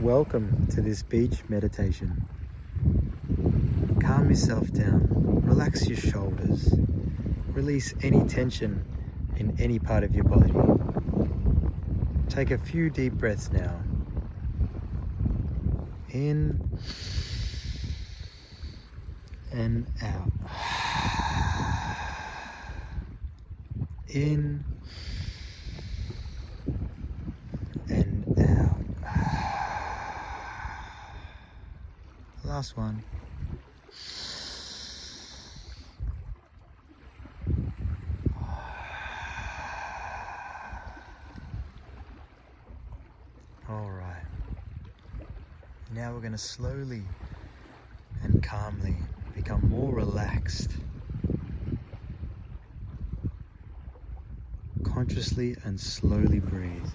Welcome to this beach meditation. Calm yourself down, relax your shoulders, release any tension in any part of your body. Take a few deep breaths now. In and out. In and out. Last one. All right. Now we're going to slowly and calmly become more relaxed. Consciously and slowly breathe.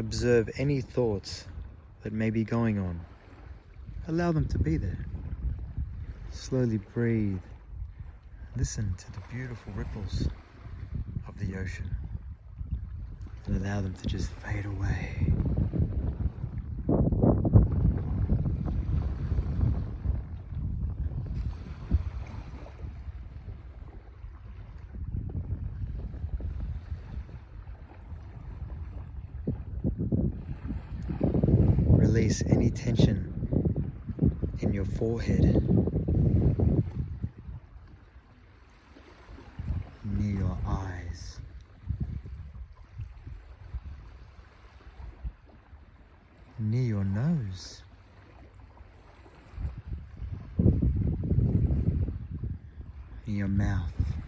Observe any thoughts that may be going on. Allow them to be there. Slowly breathe. Listen to the beautiful ripples of the ocean and allow them to just fade away. Release any tension in your forehead, near your eyes. Near your nose. Near your mouth.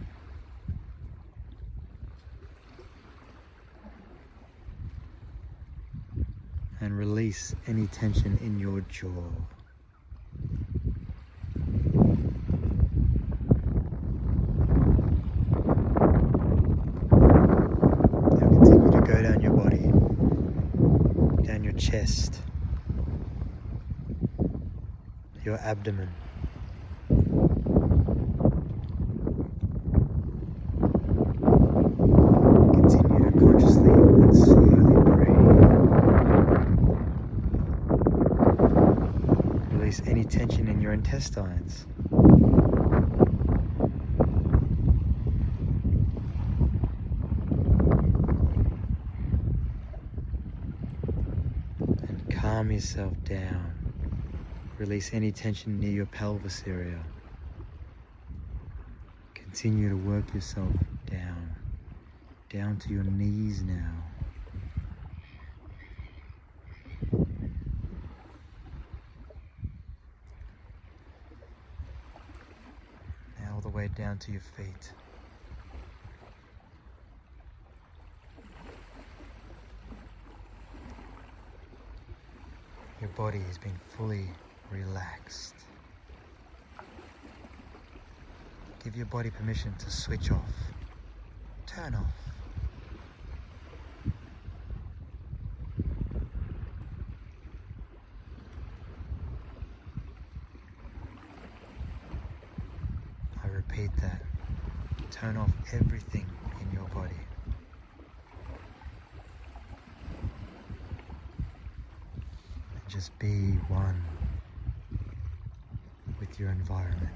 And release any tension in your jaw. Now continue to go down your body, down your chest, your abdomen. Continue to consciously and slowly breathe. Release any tension in intestines. And calm yourself down. Release any tension near your pelvis area. Continue to work yourself down, down to your knees now. Down to your feet. Your body has been fully relaxed. Give your body permission to switch off, turn off. Repeat that. Turn off everything in your body. And just be one with your environment.